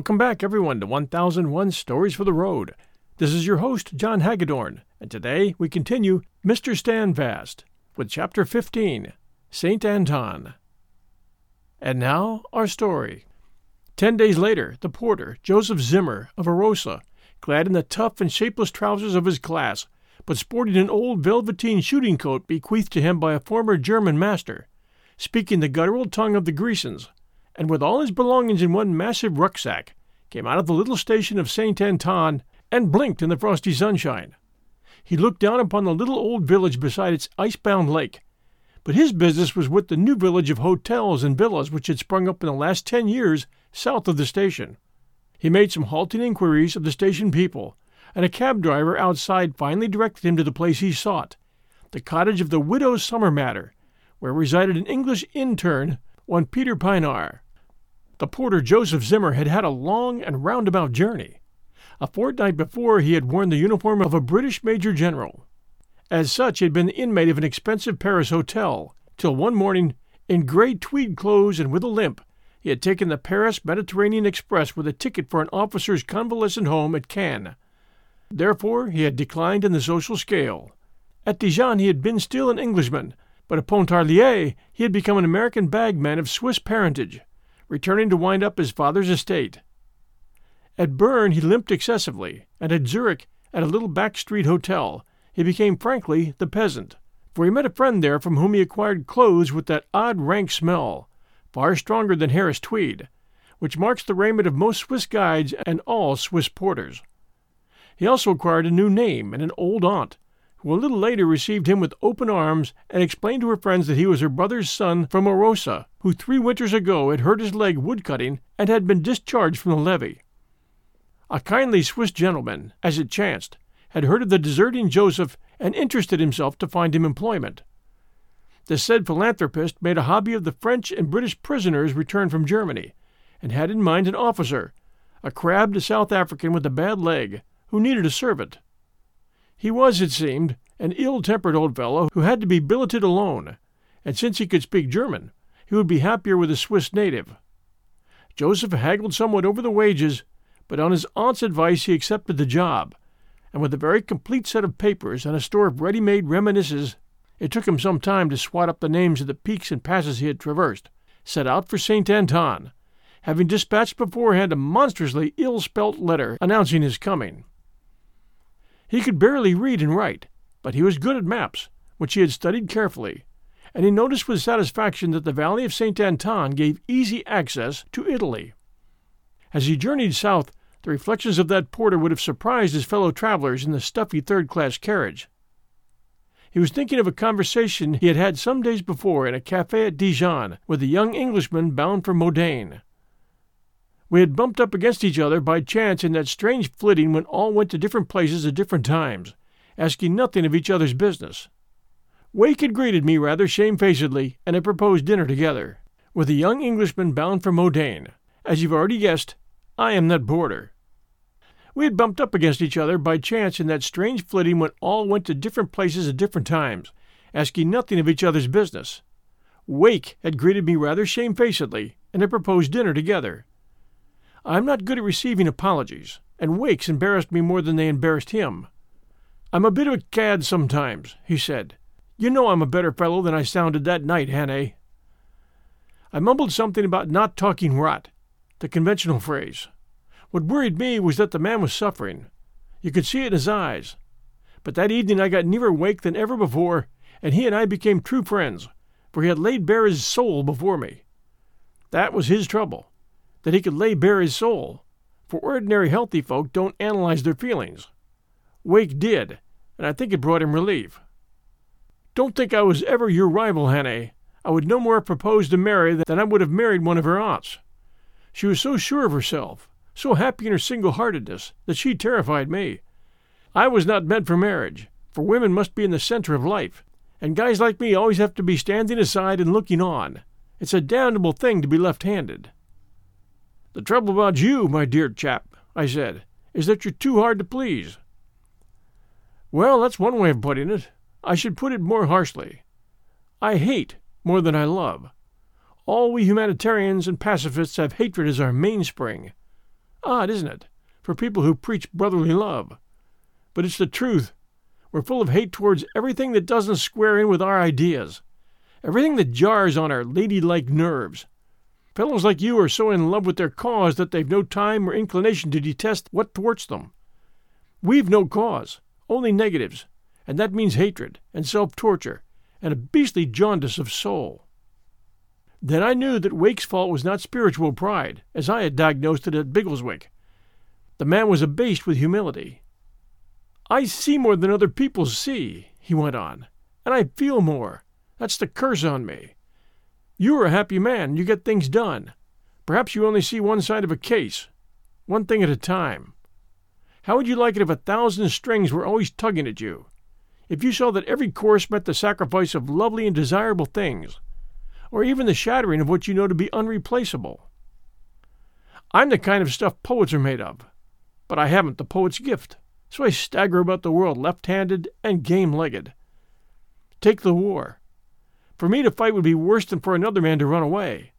Welcome back, everyone, to 1001 Stories for the Road. This is your host, John Hagedorn, and today we continue Mr. Standfast with Chapter 15 St. Anton. And now, our story. Ten days later, the porter, Joseph Zimmer of Arosa, clad in the tough and shapeless trousers of his class, but sporting an old velveteen shooting coat bequeathed to him by a former German master, speaking the guttural tongue of the Grisons, and with all his belongings in one massive rucksack, came out of the little station of Saint Anton and blinked in the frosty sunshine. He looked down upon the little old village beside its ice-bound lake, but his business was with the new village of hotels and villas which had sprung up in the last ten years south of the station. He made some halting inquiries of the station people, and a cab driver outside finally directed him to the place he sought, the cottage of the widow Summermatter, where resided an English interne, one Peter Pienaar. The porter Joseph Zimmer had had a long and roundabout journey. A fortnight before he had worn the uniform of a British major general. As such, he had been the inmate of an expensive Paris hotel, till one morning, in grey tweed clothes and with a limp, he had taken the Paris Mediterranean Express with a ticket for an officer's convalescent home at Cannes. Therefore, he had declined in the social scale. At Dijon he had been still an Englishman, but at Pontarlier he had become an American bagman of Swiss parentage returning to wind up his father's estate. At Bern he limped excessively, and at Zurich, at a little back street hotel, he became frankly the peasant, for he met a friend there from whom he acquired clothes with that odd rank smell, far stronger than Harris tweed, which marks the raiment of most Swiss guides and all Swiss porters. He also acquired a new name and an old aunt, who a little later received him with open arms and explained to her friends that he was her brother's son from Arosa, who three winters ago had hurt his leg woodcutting and had been discharged from the levee. A kindly Swiss gentleman, as it chanced, had heard of the deserting Joseph and interested himself to find him employment. The said philanthropist made a hobby of the French and British prisoners returned from Germany, and had in mind an officer, a crabbed South African with a bad leg, who needed a servant. He was, it seemed, an ill tempered old fellow who had to be billeted alone, and since he could speak German, he would be happier with a Swiss native. Joseph haggled somewhat over the wages, but on his aunt's advice he accepted the job, and with a very complete set of papers and a store of ready made reminiscences, it took him some time to swat up the names of the peaks and passes he had traversed, set out for St. Anton, having dispatched beforehand a monstrously ill spelt letter announcing his coming. He could barely read and write, but he was good at maps, which he had studied carefully, and he noticed with satisfaction that the valley of St. Anton gave easy access to Italy. As he journeyed south, the reflections of that porter would have surprised his fellow travelers in the stuffy third class carriage. He was thinking of a conversation he had had some days before in a cafe at Dijon with a young Englishman bound for Modane. We had bumped up against each other by chance in that strange flitting when all went to different places at different times, asking nothing of each other's business. Wake had greeted me rather shamefacedly, and had proposed dinner together, with a young Englishman bound for Modane. As you've already guessed, I am that porter. We had bumped up against each other by chance in that strange flitting when all went to different places at different times, asking nothing of each other's business. Wake had greeted me rather shamefacedly, and had proposed dinner together. I'm not good at receiving apologies, and Wakes embarrassed me more than they embarrassed him. I'm a bit of a cad sometimes, he said. You know I'm a better fellow than I sounded that night, Hannay. I mumbled something about not talking rot, the conventional phrase. What worried me was that the man was suffering. You could see it in his eyes. But that evening I got nearer Wake than ever before, and he and I became true friends, for he had laid bare his soul before me. That was his trouble, that he could lay bare his soul, for ordinary healthy folk don't analyze their feelings. Wake did, and I think it brought him relief. Don't think I was ever your rival, Hannay. I would no more have proposed to Mary than I would have married one of her aunts. She was so sure of herself, so happy in her single heartedness, that she terrified me. I was not meant for marriage, for women must be in the center of life, and guys like me always have to be standing aside and looking on. It's a damnable thing to be left handed. The trouble about you, my dear chap, I said, is that you're too hard to please. Well, that's one way of putting it. I should put it more harshly. I hate more than I love. All we humanitarians and pacifists have hatred as our mainspring. Odd, isn't it, for people who preach brotherly love? But it's the truth. We're full of hate towards everything that doesn't square in with our ideas, everything that jars on our ladylike nerves. Fellows like you are so in love with their cause that they've no time or inclination to detest what thwarts them. We've no cause, only negatives, and that means hatred and self torture and a beastly jaundice of soul. Then I knew that Wake's fault was not spiritual pride, as I had diagnosed it at Biggleswick. The man was abased with humility. I see more than other people see, he went on, and I feel more. That's the curse on me. You're a happy man, you get things done. Perhaps you only see one side of a case, one thing at a time. How would you like it if a thousand strings were always tugging at you? If you saw that every course meant the sacrifice of lovely and desirable things, or even the shattering of what you know to be unreplaceable? I'm the kind of stuff poets are made of, but I haven't the poet's gift, so I stagger about the world left handed and game legged. Take the war. For me to fight would be worse than for another man to run away.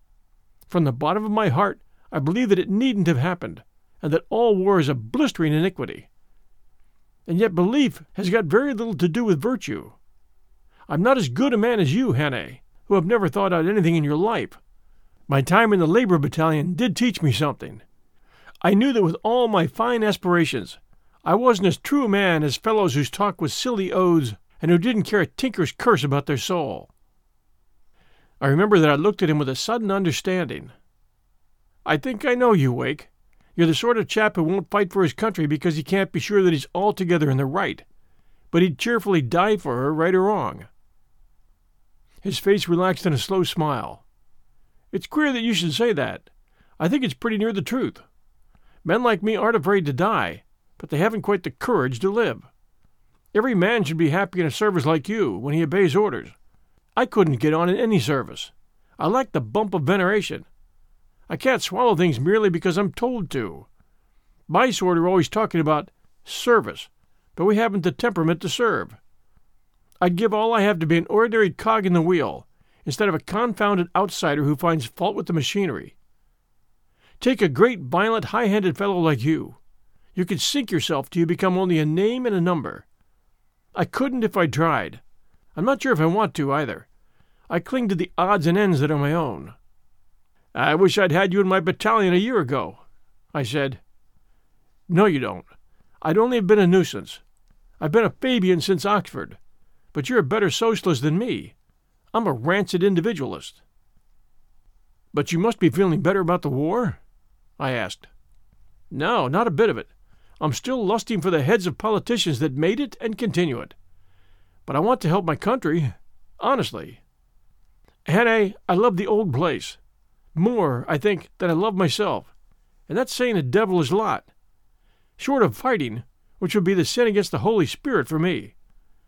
From the bottom of my heart, I believe that it needn't have happened, and that all war is a blistering iniquity. And yet belief has got very little to do with virtue. I'm not as good a man as you, Hannay, who have never thought out anything in your life. My time in the labor battalion did teach me something. I knew that with all my fine aspirations, I wasn't as true a man as fellows whose talk was silly odes and who didn't care a tinker's curse about their soul. I remember that I looked at him with a sudden understanding. I think I know you, Wake. You're the sort of chap who won't fight for his country because he can't be sure that he's altogether in the right, but he'd cheerfully die for her, right or wrong. His face relaxed in a slow smile. It's queer that you should say that. I think it's pretty near the truth. Men like me aren't afraid to die, but they haven't quite the courage to live. Every man should be happy in a service like you when he obeys orders. I couldn't get on in any service. I lack the bump of veneration. I can't swallow things merely because I'm told to. My sort are always talking about service, but we haven't the temperament to serve. I'd give all I have to be an ordinary cog in the wheel, instead of a confounded outsider who finds fault with the machinery. Take a great, violent, high handed fellow like you. You could sink yourself till you become only a name and a number. I couldn't if I tried. I'm not sure if I want to, either. I cling to the odds and ends that are my own. I wish I'd had you in my battalion a year ago, I said. No, you don't. I'd only have been a nuisance. I've been a Fabian since Oxford, but you're a better socialist than me. I'm a rancid individualist. But you must be feeling better about the war? I asked. No, not a bit of it. I'm still lusting for the heads of politicians that made it and continue it. But I want to help my country, honestly. Hannay, I love the old place. More, I think, than I love myself, and that's saying a devilish lot. Short of fighting, which would be the sin against the Holy Spirit for me,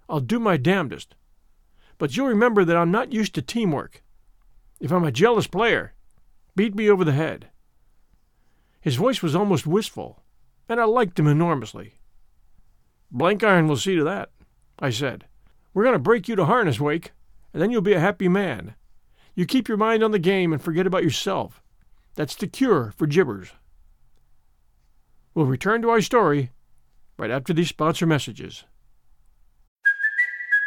I'll do my damnedest. But you'll remember that I'm not used to teamwork. If I'm a jealous player, beat me over the head. His voice was almost wistful, and I liked him enormously. Blenkiron will see to that, I said. We're going to break you to harness, Wake, and then you'll be a happy man. You keep your mind on the game and forget about yourself. That's the cure for gibbers. We'll return to our story right after these sponsor messages.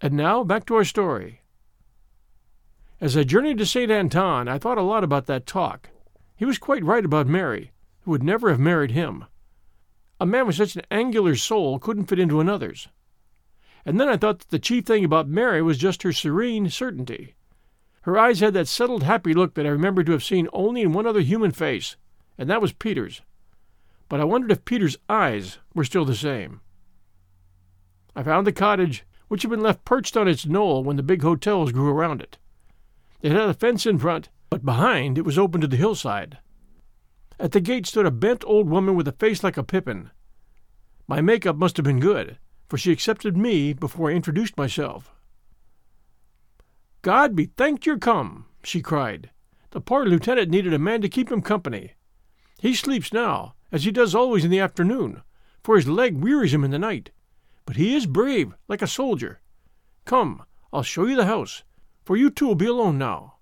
And now back to our story. As I journeyed to St. Anton, I thought a lot about that talk. He was quite right about Mary, who would never have married him. A man with such an angular soul couldn't fit into another's. And then I thought that the chief thing about Mary was just her serene certainty. Her eyes had that settled, happy look that I remembered to have seen only in one other human face, and that was Peter's. But I wondered if Peter's eyes were still the same. I found the cottage which had been left perched on its knoll when the big hotels grew around it. It had a fence in front, but behind it was open to the hillside. At the gate stood a bent old woman with a face like a pippin. My makeup must have been good, for she accepted me before I introduced myself. God be thanked you're come, she cried. The poor lieutenant needed a man to keep him company. He sleeps now, as he does always in the afternoon, for his leg wearies him in the night. But he is brave, like a soldier. Come, I'll show you the house, for you two will be alone now.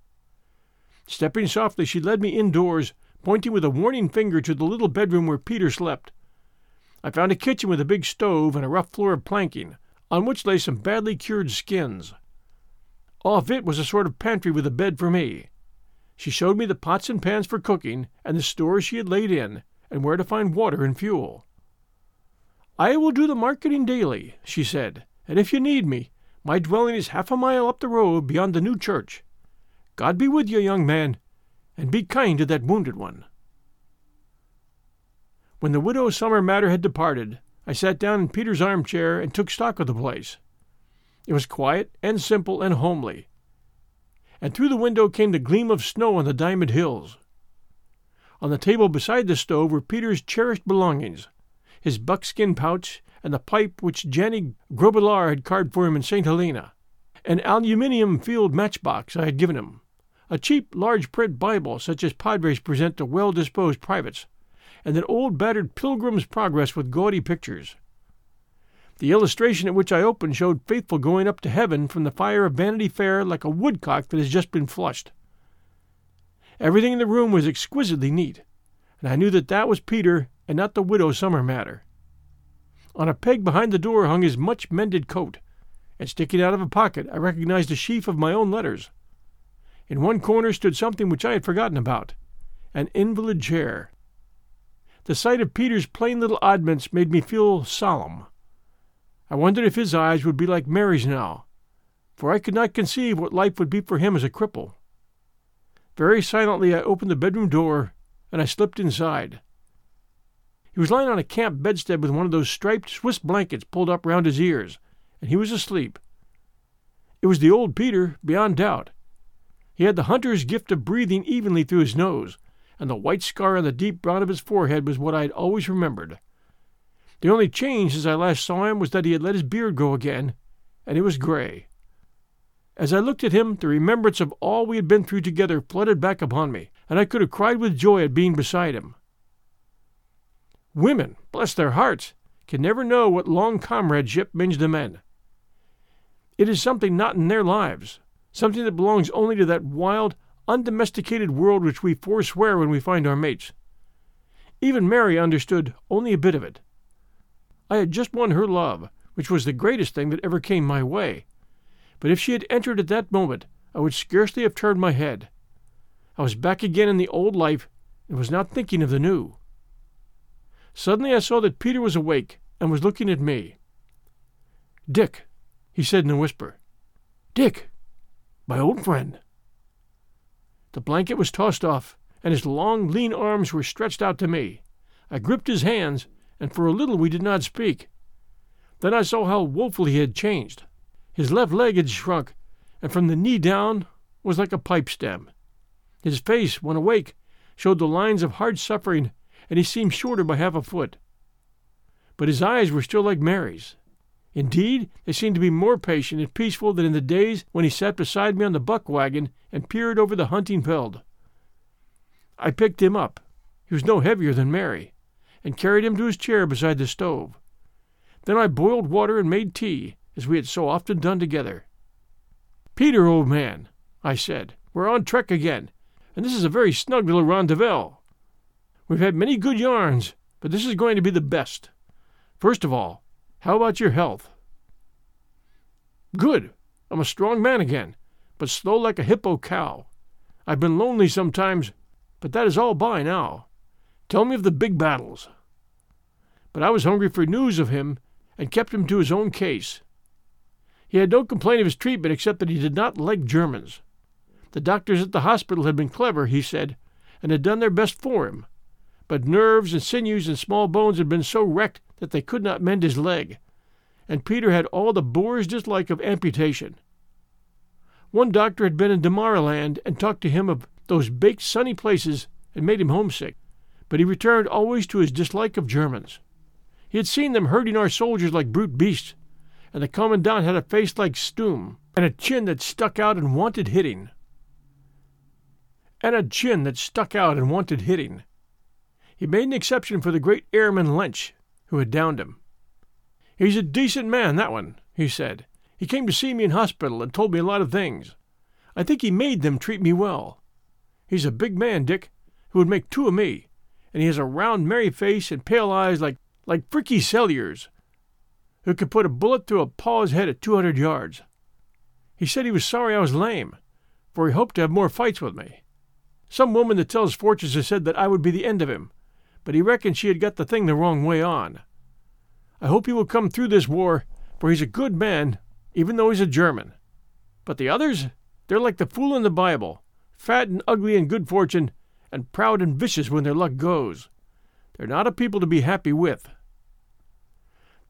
Stepping softly, she led me indoors, pointing with a warning finger to the little bedroom where Peter slept. I found a kitchen with a big stove and a rough floor of planking, on which lay some badly cured skins. Off it was a sort of pantry with a bed for me. She showed me the pots and pans for cooking, and the stores she had laid in, and where to find water and fuel. I will do the marketing daily, she said, and if you need me, my dwelling is half a mile up the road beyond the new church. God be with you, young man, and be kind to that wounded one. When the widow Summermatter had departed, I sat down in Peter's armchair and took stock of the place. It was quiet and simple and homely, and through the window came the gleam of snow on the Diamond Hills. On the table beside the stove were Peter's cherished belongings his buckskin pouch, and the pipe which Jenny Grobelaar had carved for him in St. Helena, an aluminium field matchbox I had given him, a cheap large print Bible such as padres present to well disposed privates, and an old battered Pilgrim's Progress with gaudy pictures. The illustration at which I opened showed Faithful going up to heaven from the fire of Vanity Fair like a woodcock that has just been flushed. Everything in the room was exquisitely neat, and I knew that that was Peter and not the widow Summermatter. On a peg behind the door hung his much mended coat, and sticking out of a pocket I recognized a sheaf of my own letters. In one corner stood something which I had forgotten about an invalid chair. The sight of Peter's plain little oddments made me feel solemn. I wondered if his eyes would be like Mary's now, for I could not conceive what life would be for him as a cripple. Very silently I opened the bedroom door, and I slipped inside. He was lying on a camp bedstead with one of those striped Swiss blankets pulled up round his ears, and he was asleep. It was the old Peter, beyond doubt. He had the hunter's gift of breathing evenly through his nose, and the white scar on the deep brown of his forehead was what I had always remembered. The only change since I last saw him was that he had let his beard grow again, and it was gray. As I looked at him, the remembrance of all we had been through together flooded back upon me, and I could have cried with joy at being beside him. Women, bless their hearts, can never know what long comradeship means to men. It is something not in their lives, something that belongs only to that wild, undomesticated world which we forswear when we find our mates. Even Mary understood only a bit of it. I had just won her love, which was the greatest thing that ever came my way. But if she had entered at that moment, I would scarcely have turned my head. I was back again in the old life and was not thinking of the new. Suddenly I saw that Peter was awake and was looking at me. Dick, he said in a whisper. Dick, my old friend. The blanket was tossed off, and his long, lean arms were stretched out to me. I gripped his hands, and for a little we did not speak. Then I saw how woefully he had changed. His left leg had shrunk, and from the knee down was like a pipe stem. His face, when awake, showed the lines of hard suffering and he seemed shorter by half a foot. But his eyes were still like Mary's. Indeed, they seemed to be more patient and peaceful than in the days when he sat beside me on the buck wagon and peered over the hunting veld. I picked him up. He was no heavier than Mary, and carried him to his chair beside the stove. Then I boiled water and made tea, as we had so often done together. Peter, old man, I said, we're on trek again, and this is a very snug little rendezvous. We've had many good yarns, but this is going to be the best. First of all, how about your health? Good. I'm a strong man again, but slow like a hippo cow. I've been lonely sometimes, but that is all by now. Tell me of the big battles. But I was hungry for news of him and kept him to his own case. He had no complaint of his treatment except that he did not like Germans. The doctors at the hospital had been clever, he said, and had done their best for him. But nerves and sinews and small bones had been so wrecked that they could not mend his leg, and Peter had all the Boer's dislike of amputation. One doctor had been in Damaraland and talked to him of those baked sunny places and made him homesick, but he returned always to his dislike of Germans. He had seen them herding our soldiers like brute beasts, and the commandant had a face like Stumm, and a chin that stuck out and wanted hitting. And a chin that stuck out and wanted hitting. He made an exception for the great airman Lensch, who had downed him. He's a decent man, that one, he said. He came to see me in hospital and told me a lot of things. I think he made them treat me well. He's a big man, Dick, who would make two of me, and he has a round, merry face and pale eyes like like Frickie Celliers, who could put a bullet through a paw's head at two hundred yards. He said he was sorry I was lame, for he hoped to have more fights with me. Some woman that tells fortunes has said that I would be the end of him, but he reckoned she had got the thing the wrong way on. I hope he will come through this war, for he's a good man, even though he's a German. But the others, they're like the fool in the Bible, fat and ugly in good fortune, and proud and vicious when their luck goes. They're not a people to be happy with.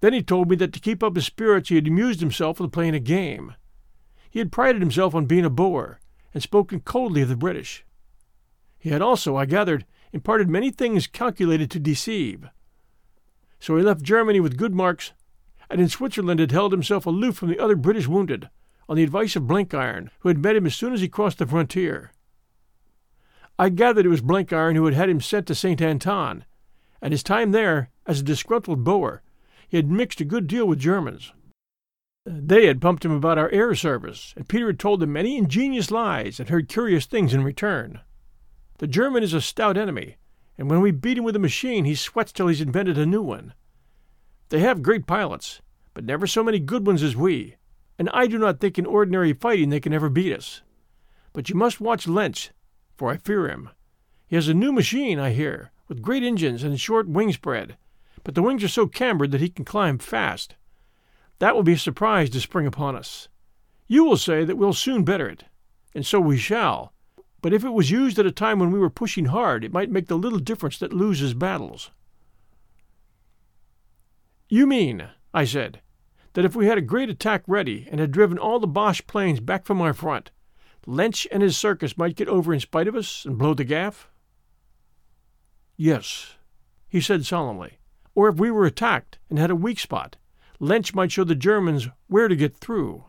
Then he told me that to keep up his spirits he had amused himself with playing a game. He had prided himself on being a Boer, and spoken coldly of the British. He had also, I gathered, imparted many things calculated to deceive. So he left Germany with good marks, and in Switzerland had held himself aloof from the other British wounded, on the advice of Blenkiron, who had met him as soon as he crossed the frontier. I gathered it was Blenkiron who had had him sent to St. Anton, and his time there, as a disgruntled Boer, he had mixed a good deal with Germans. They had pumped him about our air service, and Peter had told them many ingenious lies and heard curious things in return. The German is a stout enemy, and when we beat him with a machine, he sweats till he's invented a new one. They have great pilots, but never so many good ones as we, and I do not think in ordinary fighting they can ever beat us. But you must watch Lensch, for I fear him. He has a new machine, I hear, with great engines and short wing spread, but the wings are so cambered that he can climb fast. That will be a surprise to spring upon us. You will say that we'll soon better it, and so we shall, but if it was used at a time when we were pushing hard, it might make the little difference that loses battles. You mean, I said, that if we had a great attack ready and had driven all the Boche planes back from our front, Lensch and his circus might get over in spite of us and blow the gaff? Yes, he said solemnly. Or if we were attacked and had a weak spot, Lensch might show the Germans where to get through.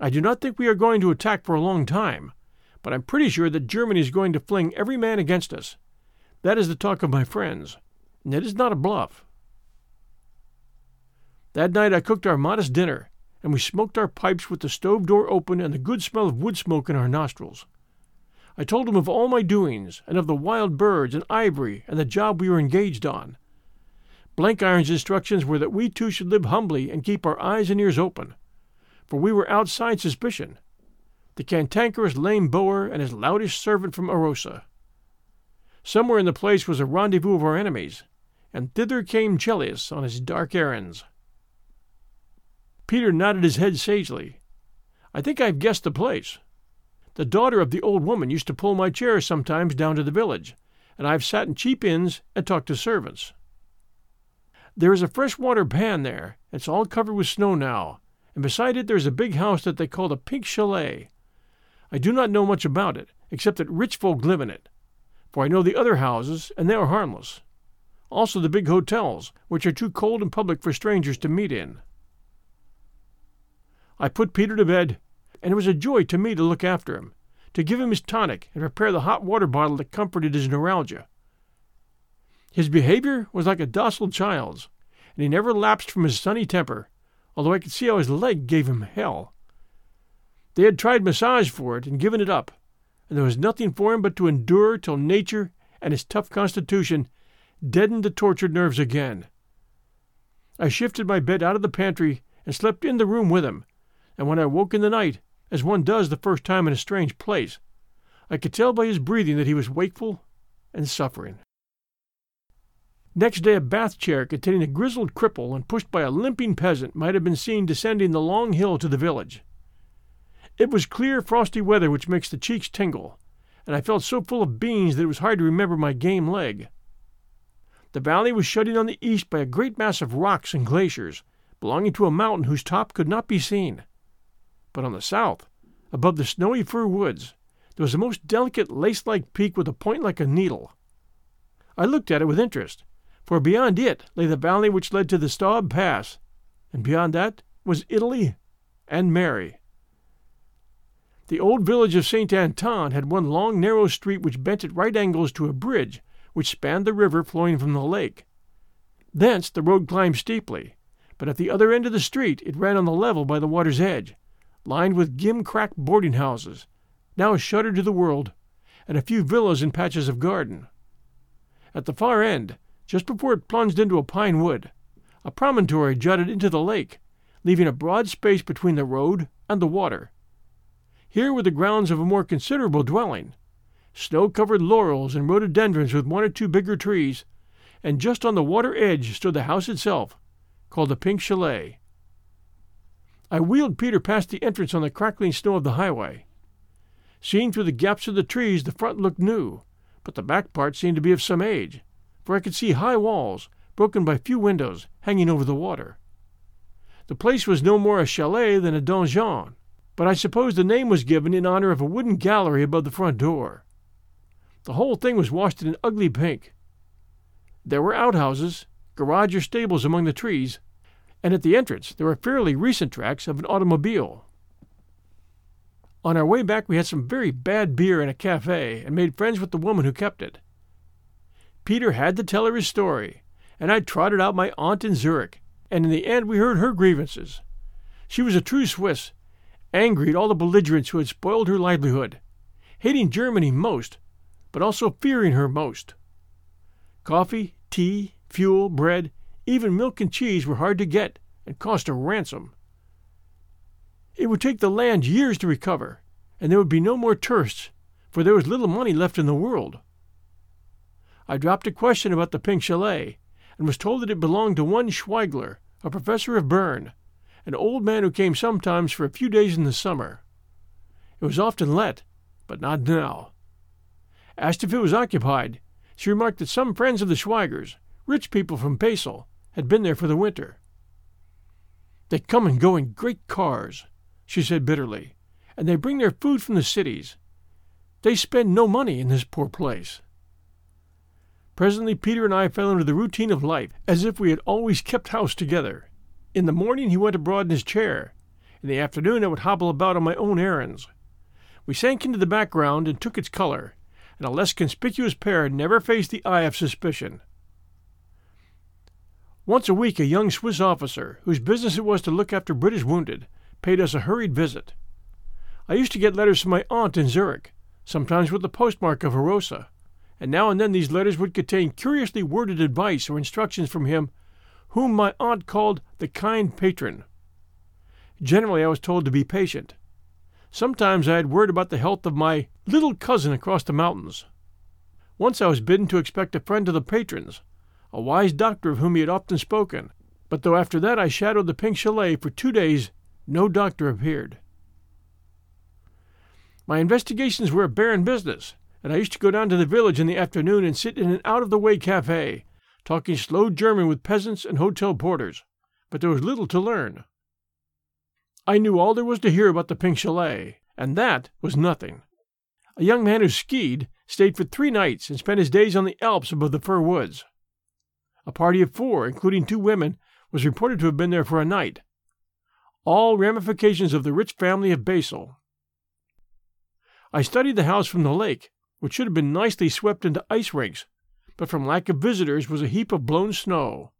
I do not think we are going to attack for a long time, but I'm pretty sure that Germany is going to fling every man against us. That is the talk of my friends, and it is not a bluff. That night I cooked our modest dinner, and we smoked our pipes with the stove door open and the good smell of wood smoke in our nostrils. I told him of all my doings, and of the wild birds and ivory and the job we were engaged on. Blenkiron's instructions were that we two should live humbly and keep our eyes and ears open, for we were outside suspicion, the cantankerous lame Boer and his loutish servant from Arosa. Somewhere in the place was a rendezvous of our enemies, and thither came Chelius on his dark errands. Peter nodded his head sagely. I think I've guessed the place. The daughter of the old woman used to pull my chair sometimes down to the village, and I've sat in cheap inns and talked to servants. There is a fresh water pan there. It's all covered with snow now, and beside it there is a big house that they call the Pink Chalet. I do not know much about it, except that rich folk live in it, for I know the other houses, and they are harmless. Also the big hotels, which are too cold and public for strangers to meet in. I put Peter to bed, and it was a joy to me to look after him, to give him his tonic and prepare the hot water bottle that comforted his neuralgia. His behavior was like a docile child's, and he never lapsed from his sunny temper, although I could see how his leg gave him hell. They had tried massage for it and given it up, and there was nothing for him but to endure till nature and his tough constitution deadened the tortured nerves again. I shifted my bed out of the pantry and slept in the room with him, and when I woke in the night, as one does the first time in a strange place, I could tell by his breathing that he was wakeful and suffering. Next day, a bath chair containing a grizzled cripple and pushed by a limping peasant might have been seen descending the long hill to the village. It was clear, frosty weather which makes the cheeks tingle, and I felt so full of beans that it was hard to remember my game leg. The valley was shut in on the east by a great mass of rocks and glaciers, belonging to a mountain whose top could not be seen. But on the south, above the snowy fir woods, there was a most delicate lace like peak with a point like a needle. I looked at it with interest, for beyond it lay the valley which led to the Staub Pass, and beyond that was Italy and Mary. The old village of St. Anton had one long narrow street which bent at right angles to a bridge which spanned the river flowing from the lake. Thence the road climbed steeply, but at the other end of the street it ran on the level by the water's edge, lined with gim-crack boarding houses, now shuttered to the world, and a few villas and patches of garden. At the far end, just before it plunged into a pine wood, a promontory jutted into the lake, leaving a broad space between the road and the water. Here were the grounds of a more considerable dwelling, snow covered laurels and rhododendrons with one or two bigger trees, and just on the water edge stood the house itself, called the Pink Chalet. I wheeled Peter past the entrance on the crackling snow of the highway. Seen through the gaps of the trees, the front looked new, but the back part seemed to be of some age, for I could see high walls, broken by few windows, hanging over the water. The place was no more a chalet than a donjon, but I suppose the name was given in honor of a wooden gallery above the front door. The whole thing was washed in an ugly pink. There were outhouses, garage or stables among the trees, and at the entrance there were fairly recent tracks of an automobile. On our way back, we had some very bad beer in a cafe and made friends with the woman who kept it. Peter had to tell her his story, and I trotted out my aunt in Zurich, and in the end we heard her grievances. She was a true Swiss, angry at all the belligerents who had spoiled her livelihood, hating Germany most, but also fearing her most. Coffee, tea, fuel, bread, even milk and cheese were hard to get and cost a ransom. It would take the land years to recover, and there would be no more tourists, for there was little money left in the world. I dropped a question about the Pink Chalet, and was told that it belonged to one Schweigler, a professor of Bern, an old man who came sometimes for a few days in the summer. It was often let, but not now. Asked if it was occupied, she remarked that some friends of the Schweigers, rich people from Basel, had been there for the winter. They come and go in great cars, she said bitterly, and they bring their food from the cities. They spend no money in this poor place. Presently, Peter and I fell into the routine of life as if we had always kept house together. In the morning, he went abroad in his chair. In the afternoon, I would hobble about on my own errands. We sank into the background and took its color, and a less conspicuous pair never faced the eye of suspicion. Once a week, a young Swiss officer, whose business it was to look after British wounded, paid us a hurried visit. I used to get letters from my aunt in Zurich, sometimes with the postmark of Arosa, and now and then these letters would contain curiously worded advice or instructions from him, whom my aunt called the kind patron. Generally, I was told to be patient, Sometimes I had word about the health of my little cousin across the mountains. Once I was bidden to expect a friend of the patron's, a wise doctor of whom he had often spoken, but though after that I shadowed the pink chalet for two days, no doctor appeared. My investigations were a barren business, and I used to go down to the village in the afternoon and sit in an out of the way cafe, talking slow German with peasants and hotel porters, but there was little to learn. I knew all there was to hear about the Pink Chalet, and that was nothing. A young man who skied stayed for three nights and spent his days on the Alps above the fir woods. A party of four, including two women, was reported to have been there for a night. all ramifications of the rich family of Basel. I studied the house from the lake, which should have been nicely swept into ice rinks, but from lack of visitors was a heap of blown snow.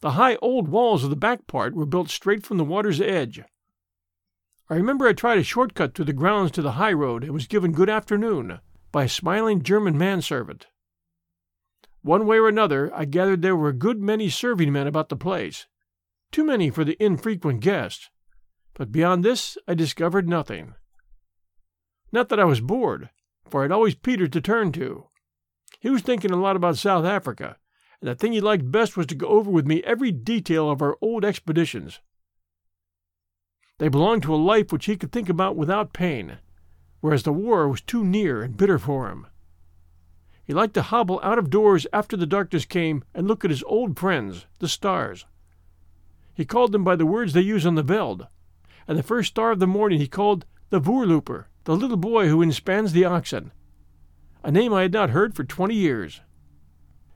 The high old walls of the back part were built straight from the water's edge. I remember I tried a short cut through the grounds to the high road and was given good afternoon by a smiling German manservant. One way or another, I gathered there were a good many serving men about the place, too many for the infrequent guests, but beyond this I discovered nothing. Not that I was bored, for I had always Peter to turn to. He was thinking a lot about South Africa, and the thing he liked best was to go over with me every detail of our old expeditions. They belonged to a life which he could think about without pain, whereas the war was too near and bitter for him. He liked to hobble out of doors after the darkness came and look at his old friends, the stars. He called them by the words they use on the veld, and the first star of the morning he called the Voorlooper, the little boy who inspans the oxen, a name I had not heard for twenty years.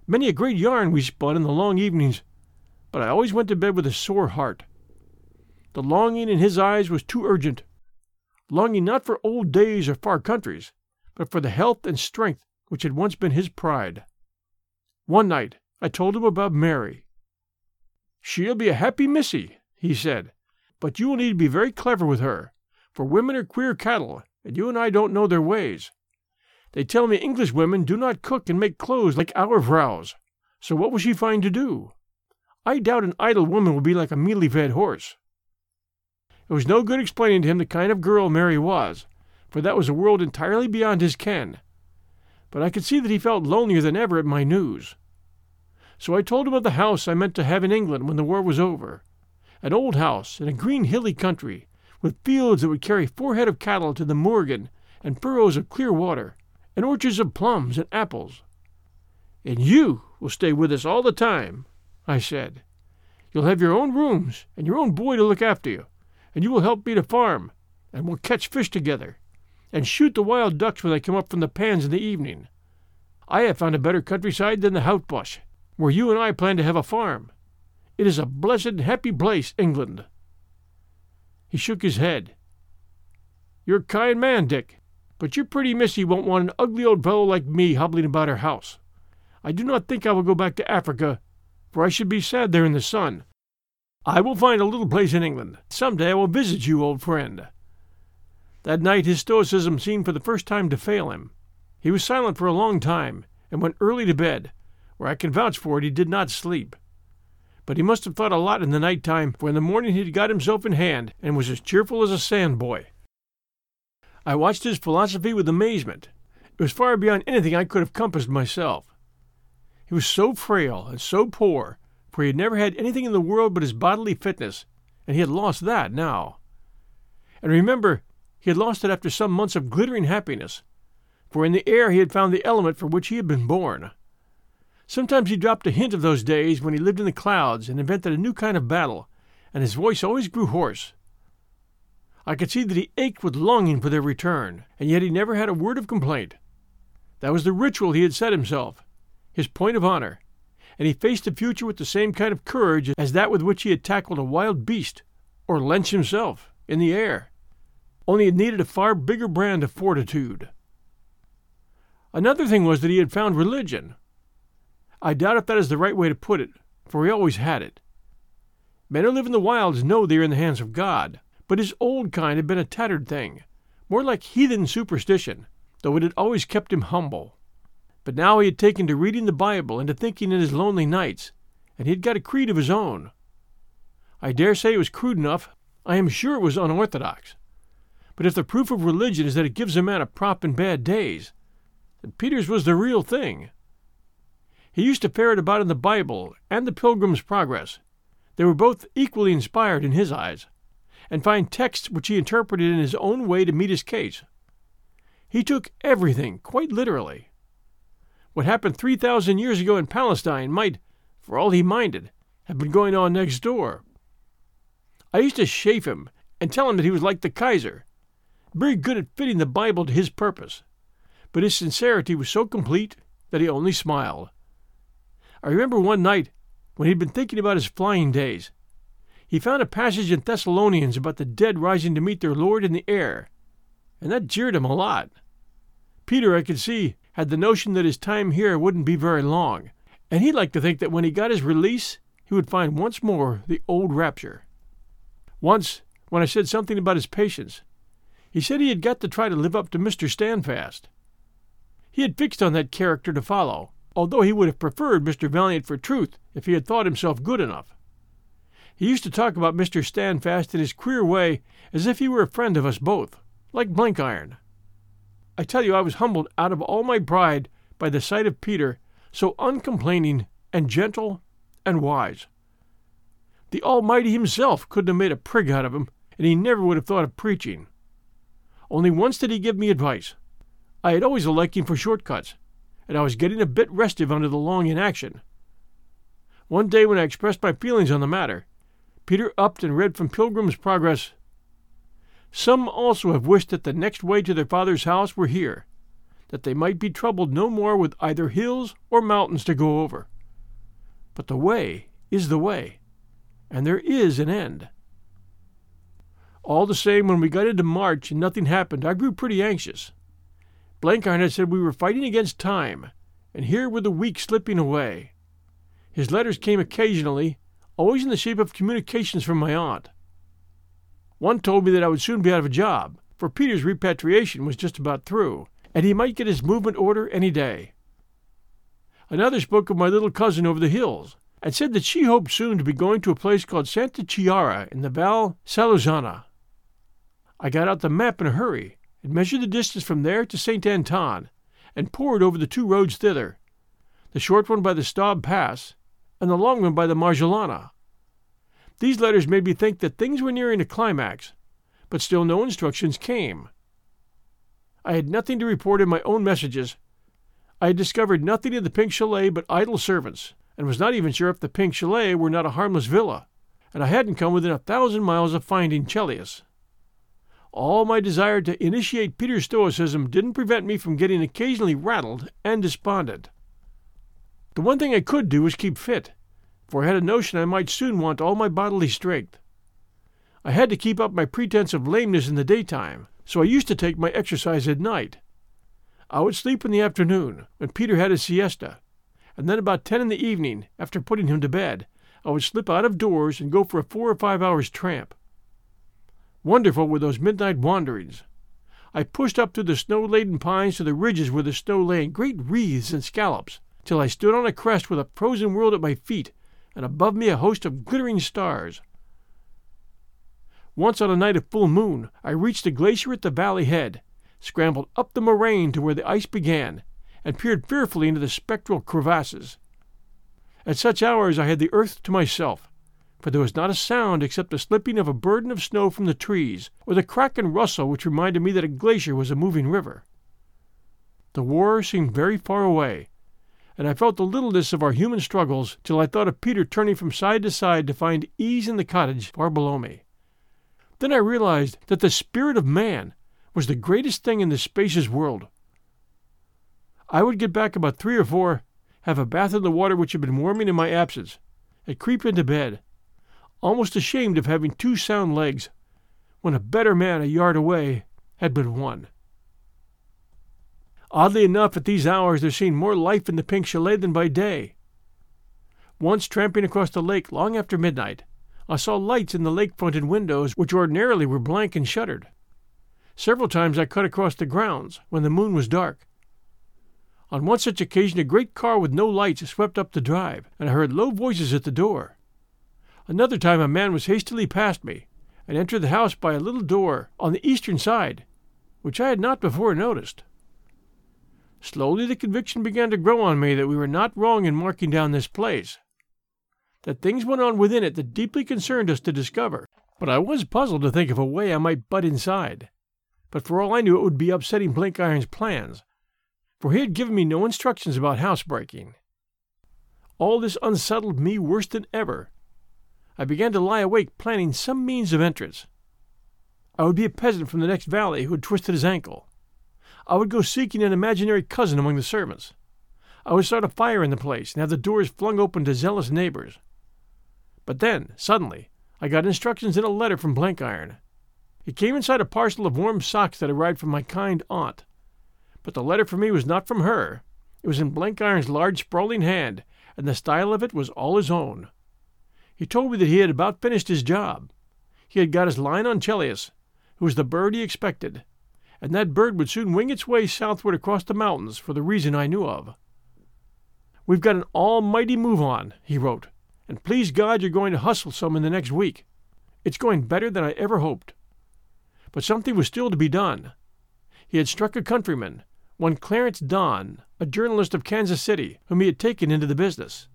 Many a great yarn we spun in the long evenings, but I always went to bed with a sore heart. The longing in his eyes was too urgent, longing not for old days or far countries, but for the health and strength which had once been his pride. One night I told him about Mary. She'll be a happy missy, he said, but you will need to be very clever with her, for women are queer cattle, and you and I don't know their ways. They tell me English women do not cook and make clothes like our vrouws, so what will she find to do? I doubt an idle woman will be like a mealy fed horse. It was no good explaining to him the kind of girl Mary was, for that was a world entirely beyond his ken. But I could see that he felt lonelier than ever at my news. So I told him of the house I meant to have in England when the war was over an old house in a green hilly country, with fields that would carry four head of cattle to the morgen, and furrows of clear water, and orchards of plums and apples. And you will stay with us all the time, I said. You'll have your own rooms and your own boy to look after you and you will help me to farm, and we'll catch fish together, and shoot the wild ducks when they come up from the pans in the evening. I have found a better countryside than the Houtbosch, where you and I plan to have a farm. It is a blessed happy place, England. He shook his head. You're a kind man, Dick, but your pretty missy won't want an ugly old fellow like me hobbling about her house. I do not think I will go back to Africa, for I should be sad there in the sun, I will find a little place in England. Some day I will visit you, old friend. That night his stoicism seemed for the first time to fail him. He was silent for a long time, and went early to bed, where I can vouch for it he did not sleep. But he must have thought a lot in the night time, for in the morning he had got himself in hand, and was as cheerful as a sandboy. I watched his philosophy with amazement. It was far beyond anything I could have compassed myself. He was so frail and so poor for he had never had anything in the world but his bodily fitness, and he had lost that now. And remember, he had lost it after some months of glittering happiness, for in the air he had found the element for which he had been born. Sometimes he dropped a hint of those days when he lived in the clouds and invented a new kind of battle, and his voice always grew hoarse. I could see that he ached with longing for their return, and yet he never had a word of complaint. That was the ritual he had set himself, his point of honor, and he faced the future with the same kind of courage as that with which he had tackled a wild beast, or Lensch himself, in the air. Only it needed a far bigger brand of fortitude. Another thing was that he had found religion. I doubt if that is the right way to put it, for he always had it. Men who live in the wilds know they are in the hands of God, but his old kind had been a tattered thing, more like heathen superstition, though it had always kept him humble. But now he had taken to reading the Bible and to thinking in his lonely nights, and he had got a creed of his own. I dare say it was crude enough. I am sure it was unorthodox. But if the proof of religion is that it gives a man a prop in bad days, then Peter's was the real thing. He used to ferret about in the Bible and the Pilgrim's Progress. They were both equally inspired in his eyes, and find texts which he interpreted in his own way to meet his case. He took everything quite literally. What happened 3,000 years ago in Palestine might, for all he minded, have been going on next door. I used to chaff him and tell him that he was like the Kaiser, very good at fitting the Bible to his purpose, but his sincerity was so complete that he only smiled. I remember one night when he'd been thinking about his flying days. He found a passage in Thessalonians about the dead rising to meet their Lord in the air, and that jeered him a lot. Peter, I could see, had the notion that his time here wouldn't be very long, and he liked to think that when he got his release, he would find once more the old rapture. Once, when I said something about his patience, he said he had got to try to live up to Mr. Standfast. He had fixed on that character to follow, although he would have preferred Mr. Valiant for truth if he had thought himself good enough. He used to talk about Mr. Standfast in his queer way as if he were a friend of us both, like Blenkiron. I tell you, I was humbled out of all my pride by the sight of Peter, so uncomplaining and gentle and wise. The Almighty Himself couldn't have made a prig out of him, and he never would have thought of preaching. Only once did he give me advice. I had always a liking for shortcuts, and I was getting a bit restive under the long inaction. One day when I expressed my feelings on the matter, Peter and read from Pilgrim's Progress Some also have wished that the next way to their father's house were here, that they might be troubled no more with either hills or mountains to go over. But the way is the way, and there is an end. All the same, when we got into March and nothing happened, I grew pretty anxious. Blenkiron had said we were fighting against time, and here were the weeks slipping away. His letters came occasionally, always in the shape of communications from my aunt. One told me that I would soon be out of a job, for Peter's repatriation was just about through, and he might get his movement order any day. Another spoke of my little cousin over the hills, and said that she hoped soon to be going to a place called Santa Chiara in the Val Saluzzana. I got out the map in a hurry and measured the distance from there to St. Anton, and poured over the two roads thither, the short one by the Staub Pass, and the long one by the Marjolana. These letters made me think that things were nearing a climax, but still no instructions came. I had nothing to report in my own messages. I had discovered nothing in the Pink Chalet but idle servants, and was not even sure if the Pink Chalet were not a harmless villa, and I hadn't come within a thousand miles of finding Chelius. All my desire to initiate Peter's Stoicism didn't prevent me from getting occasionally rattled and despondent. The one thing I could do was keep fit, for I had a notion I might soon want all my bodily strength. I had to keep up my pretense of lameness in the daytime, so I used to take my exercise at night. I would sleep in the afternoon, when Peter had his siesta, and then about ten in the evening, after putting him to bed, I would slip out of doors and go for a four or five hours' tramp. Wonderful were those midnight wanderings. I pushed up through the snow laden pines to the ridges where the snow lay in great wreaths and scallops, till I stood on a crest with a frozen world at my feet, and above me a host of glittering stars. Once on a night of full moon, I reached a glacier at the valley head, scrambled up the moraine to where the ice began, and peered fearfully into the spectral crevasses. At such hours I had the earth to myself, for there was not a sound except the slipping of a burden of snow from the trees, or the crack and rustle which reminded me that a glacier was a moving river. The war seemed very far away, and I felt the littleness of our human struggles till I thought of Peter turning from side to side to find ease in the cottage far below me. Then I realized that the spirit of man was the greatest thing in the spacious world. I would get back about three or four, have a bath in the water which had been warming in my absence, and creep into bed, almost ashamed of having two sound legs, when a better man a yard away had but one. Oddly enough, at these hours there seemed more life in the pink chalet than by day. Once tramping across the lake long after midnight, I saw lights in the lake fronted windows which ordinarily were blank and shuttered. Several times I cut across the grounds when the moon was dark. On one such occasion a great car with no lights swept up the drive, and I heard low voices at the door. Another time a man was hastily past me, and entered the house by a little door on the eastern side, which I had not before noticed. Slowly the conviction began to grow on me that we were not wrong in marking down this place, that things went on within it that deeply concerned us to discover, but I was puzzled to think of a way I might butt inside. But for all I knew, it would be upsetting Blenkiron's plans, for he had given me no instructions about housebreaking. All this unsettled me worse than ever, I began to lie awake planning some means of entrance. I would be a peasant from the next valley who had twisted his ankle. I would go seeking an imaginary cousin among the servants. I would start a fire in the place and have the doors flung open to zealous neighbors. But then, suddenly, I got instructions in a letter from Blenkiron. It came inside a parcel of warm socks that arrived from my kind aunt. But the letter for me was not from her. It was in Blenkiron's large, sprawling hand, and the style of it was all his own. He told me that he had about finished his job. He had got his line on Chelius, who was the bird he expected, and that bird would soon wing its way southward across the mountains for the reason I knew of. We've got an almighty move on, he wrote, and please God you're going to hustle some in the next week. It's going better than I ever hoped. But something was still to be done. He had struck a countryman, one Clarence Donne, a journalist of Kansas City, whom he had taken into the business.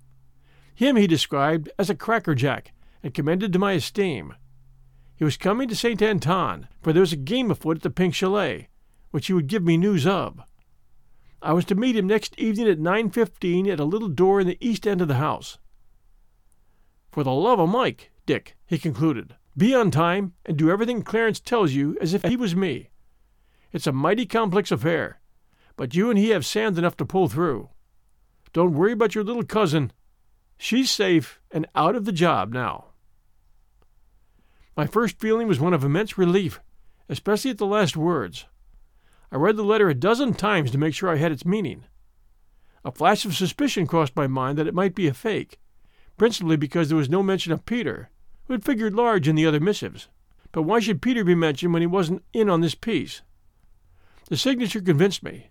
Him he described as a crackerjack and commended to my esteem. He was coming to St. Anton, for there was a game afoot at the Pink Chalet, which he would give me news of. I was to meet him next evening at 9.15 at a little door in the east end of the house. For the love of Mike, Dick, he concluded, be on time and do everything Clarence tells you as if he was me. It's a mighty complex affair, but you and he have sand enough to pull through. Don't worry about your little cousin. She's safe and out of the job now. My first feeling was one of immense relief, especially at the last words. I read the letter a dozen times to make sure I had its meaning. A flash of suspicion crossed my mind that it might be a fake, principally because there was no mention of Peter, who had figured large in the other missives. But why should Peter be mentioned when he wasn't in on this piece? The signature convinced me.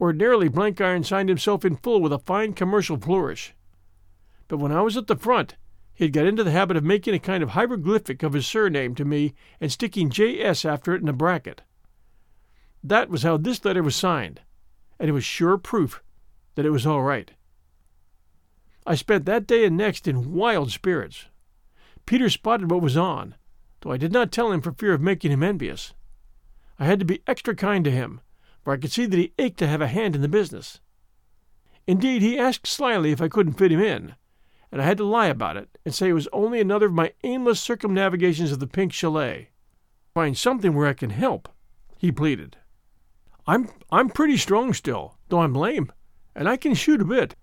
Ordinarily, Blenkiron signed himself in full with a fine commercial flourish. But when I was at the front, he had got into the habit of making a kind of hieroglyphic of his surname to me and sticking J.S. after it in a bracket. That was how this letter was signed, and it was sure proof that it was all right. I spent that day and next in wild spirits. Peter spotted what was on, though I did not tell him for fear of making him envious. I had to be extra kind to him, for I could see that he ached to have a hand in the business. Indeed, he asked slyly if I couldn't fit him in, and I had to lie about it and say it was only another of my aimless circumnavigations of the pink chalet. Find something where I can help, he pleaded. I'm I'm pretty strong still, though I'm lame, and I can shoot a bit.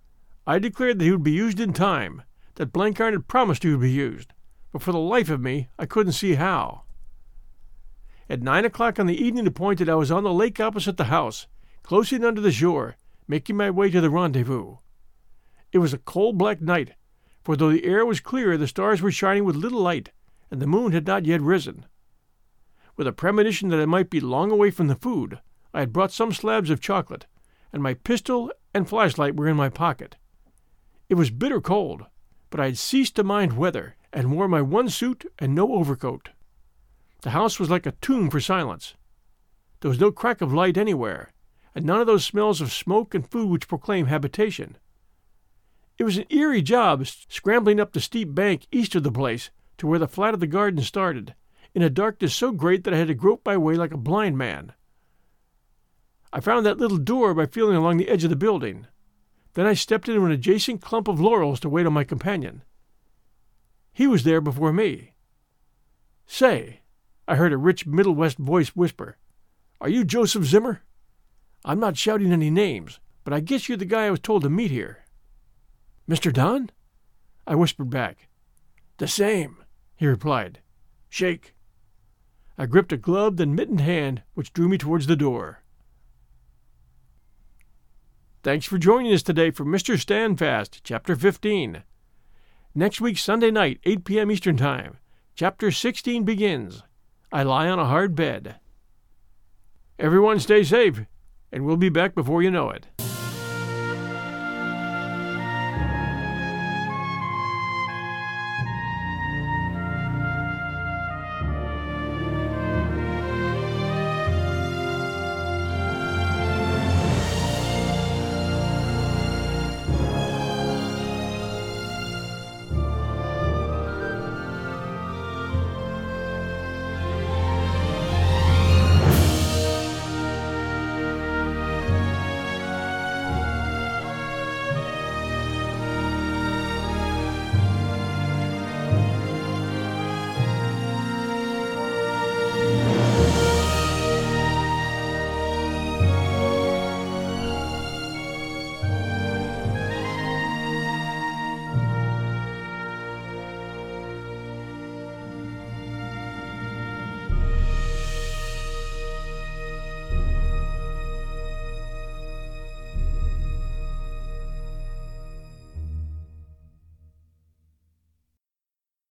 I declared that he would be used in time, that Blenkiron had promised he would be used, but for the life of me I couldn't see how. At nine o'clock on the evening appointed, I was on the lake opposite the house, close in under the shore, making my way to the rendezvous. It was a cold black night, for though the air was clear, the stars were shining with little light, and the moon had not yet risen. With a premonition that I might be long away from the food, I had brought some slabs of chocolate, and my pistol and flashlight were in my pocket. It was bitter cold, but I had ceased to mind weather and wore my one suit and no overcoat. The house was like a tomb for silence. There was no crack of light anywhere, and none of those smells of smoke and food which proclaim habitation. It was an eerie job scrambling up the steep bank east of the place to where the flat of the garden started, in a darkness so great that I had to grope my way like a blind man. I found that little door by feeling along the edge of the building. Then I stepped into an adjacent clump of laurels to wait on my companion. He was there before me. Say, I heard a rich Middle West voice whisper, Are you Joseph Zimmer? I'm not shouting any names, but I guess you're the guy I was told to meet here. Mr. Donne? I whispered back. The same, he replied. Shake. I gripped a gloved and mittened hand which drew me towards the door. Thanks for joining us today for Mr. Standfast, Chapter 15. Next week, Sunday night, 8 p.m. Eastern Time, Chapter 16 begins. I lie on a hard bed. Everyone stay safe, and we'll be back before you know it.